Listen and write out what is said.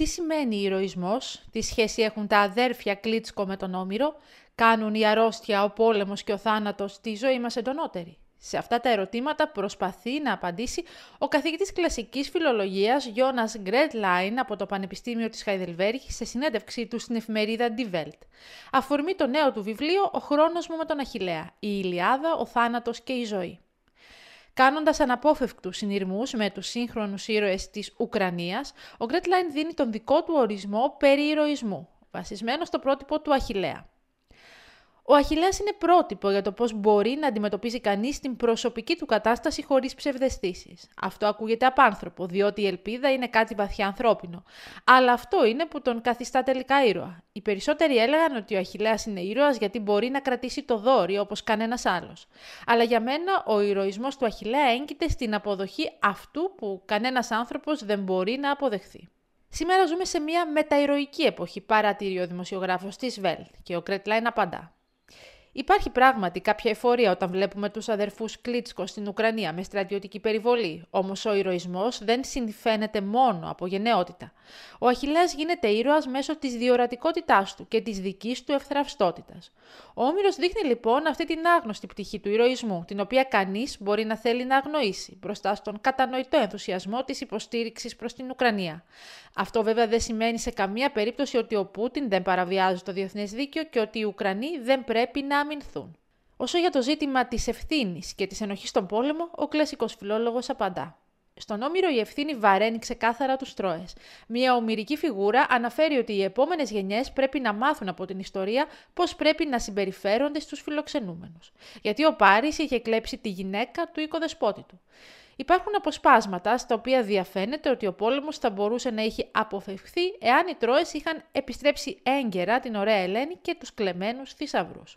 Τι σημαίνει ηρωισμός, τι σχέση έχουν τα αδέρφια Κλίτσκο με τον Όμηρο, κάνουν η αρρώστια, ο πόλεμος και ο θάνατος τη ζωή μας εντονότερη; Σε αυτά τα ερωτήματα προσπαθεί να απαντήσει ο καθηγητής κλασικής φιλολογίας Γιώνας Γκρέτ Λάιν από το Πανεπιστήμιο της Χαϊδελβέργη σε συνέντευξή του στην εφημερίδα Die Welt. Αφορμή το νέο του βιβλίο «Ο χρόνος μου με τον Αχιλέα, η Ηλιάδα, ο θάνατος και η ζωή». Κάνοντας αναπόφευκτους συνειρμούς με τους σύγχρονους ήρωες της Ουκρανίας, ο Γκρέτ Λάιν δίνει τον δικό του ορισμό περί ηρωισμού, βασισμένο στο πρότυπο του Αχιλέα. Ο Αχιλέας είναι πρότυπο για το πώς μπορεί να αντιμετωπίζει κανείς την προσωπική του κατάσταση χωρίς ψευδεστήσεις. Αυτό ακούγεται απάνθρωπο, διότι η ελπίδα είναι κάτι βαθιά ανθρώπινο. Αλλά αυτό είναι που τον καθιστά τελικά ήρωα. Οι περισσότεροι έλεγαν ότι ο Αχιλέας είναι ήρωας γιατί μπορεί να κρατήσει το δόρυ όπως κανένας άλλος. Αλλά για μένα ο ηρωισμός του Αχιλέα έγκυται στην αποδοχή αυτού που κανένας άνθρωπος δεν μπορεί να αποδεχθεί. Σήμερα ζούμε σε μια μεταηρωική εποχή, παρατηρεί ο δημοσιογράφος της Βέλτ και ο Κρέτλάιν απαντά. Υπάρχει πράγματι κάποια εφορία όταν βλέπουμε τους αδερφούς Κλίτσκο στην Ουκρανία με στρατιωτική περιβολή, όμως ο ηρωισμός δεν συμφαίνεται μόνο από γενναιότητα. Ο Αχιλέας γίνεται ήρωας μέσω της διορατικότητάς του και της δικής του ευθραυστότητας. Ο Όμηρος δείχνει λοιπόν αυτή την άγνωστη πτυχή του ηρωισμού, την οποία κανείς μπορεί να θέλει να αγνοήσει μπροστά στον κατανοητό ενθουσιασμό της υποστήριξης προς την Ουκρανία. Αυτό βέβαια δεν σημαίνει σε καμία περίπτωση ότι ο Πούτιν δεν παραβιάζει το διεθνές δίκαιο και ότι οι Ουκρανοί δεν πρέπει να αμυνθούν. Όσο για το ζήτημα της ευθύνης και της ενοχής στον πόλεμο, ο κλασικός φιλόλογος απαντά. Στον Όμηρο η ευθύνη βαραίνει ξεκάθαρα τους Τρόε. Μια ομυρική φιγούρα αναφέρει ότι οι επόμενες γενιές πρέπει να μάθουν από την ιστορία πώς πρέπει να συμπεριφέρονται στους φιλοξενούμενους. Γιατί ο Πάρης είχε κλέψει τη γυναίκα του οικοδεσπότη του. Υπάρχουν αποσπάσματα στα οποία διαφαίνεται ότι ο πόλεμος θα μπορούσε να έχει αποφευχθεί εάν οι Τρόες είχαν επιστρέψει έγκαιρα την ωραία Ελένη και τους κλεμμένους θησαυρούς.